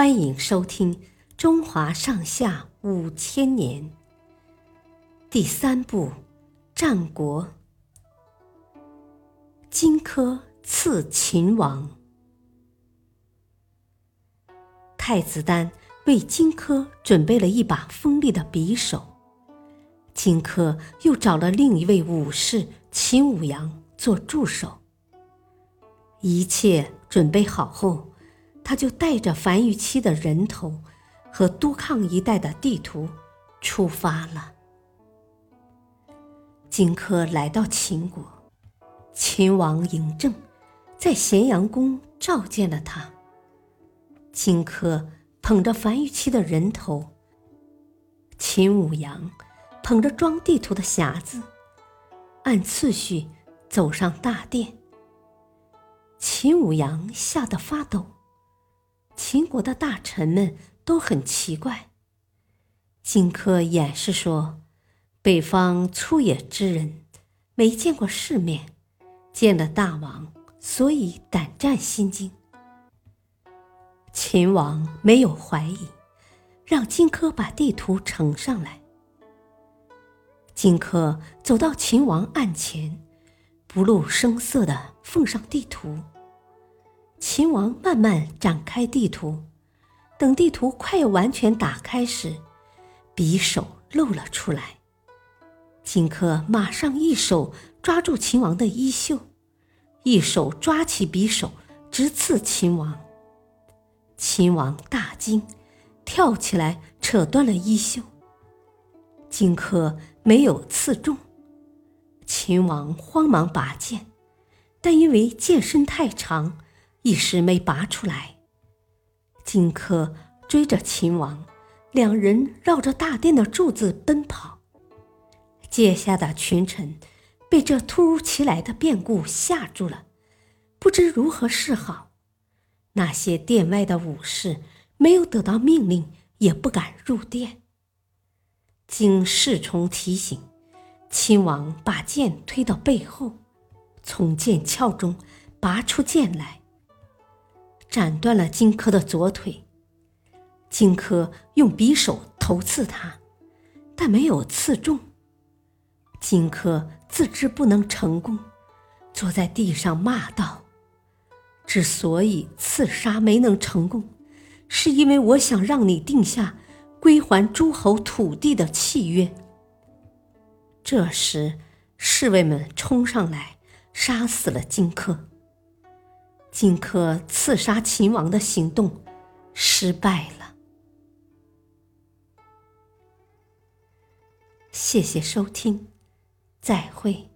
欢迎收听《中华上下五千年》第三部《战国》。荆轲刺秦王，太子丹为荆轲准备了一把锋利的匕首，荆轲又找了另一位武士秦舞阳做助手。一切准备好后。他就带着樊於期的人头和都抗一带的地图出发了。荆轲来到秦国，秦王嬴政在咸阳宫召见了他。荆轲捧着樊於期的人头，秦舞阳捧着装地图的匣子，按次序走上大殿。秦舞阳吓得发抖。秦国的大臣们都很奇怪。荆轲掩饰说：“北方粗野之人，没见过世面，见了大王，所以胆战心惊。”秦王没有怀疑，让荆轲把地图呈上来。荆轲走到秦王案前，不露声色的奉上地图。秦王慢慢展开地图，等地图快要完全打开时，匕首露了出来。荆轲马上一手抓住秦王的衣袖，一手抓起匕首直刺秦王。秦王大惊，跳起来扯断了衣袖。荆轲没有刺中，秦王慌忙拔剑，但因为剑身太长。一时没拔出来。荆轲追着秦王，两人绕着大殿的柱子奔跑。阶下的群臣被这突如其来的变故吓住了，不知如何是好。那些殿外的武士没有得到命令，也不敢入殿。经侍从提醒，秦王把剑推到背后，从剑鞘中拔出剑来。斩断了荆轲的左腿，荆轲用匕首头刺他，但没有刺中。荆轲自知不能成功，坐在地上骂道：“之所以刺杀没能成功，是因为我想让你定下归还诸侯土地的契约。”这时，侍卫们冲上来，杀死了荆轲。荆轲刺杀秦王的行动失败了。谢谢收听，再会。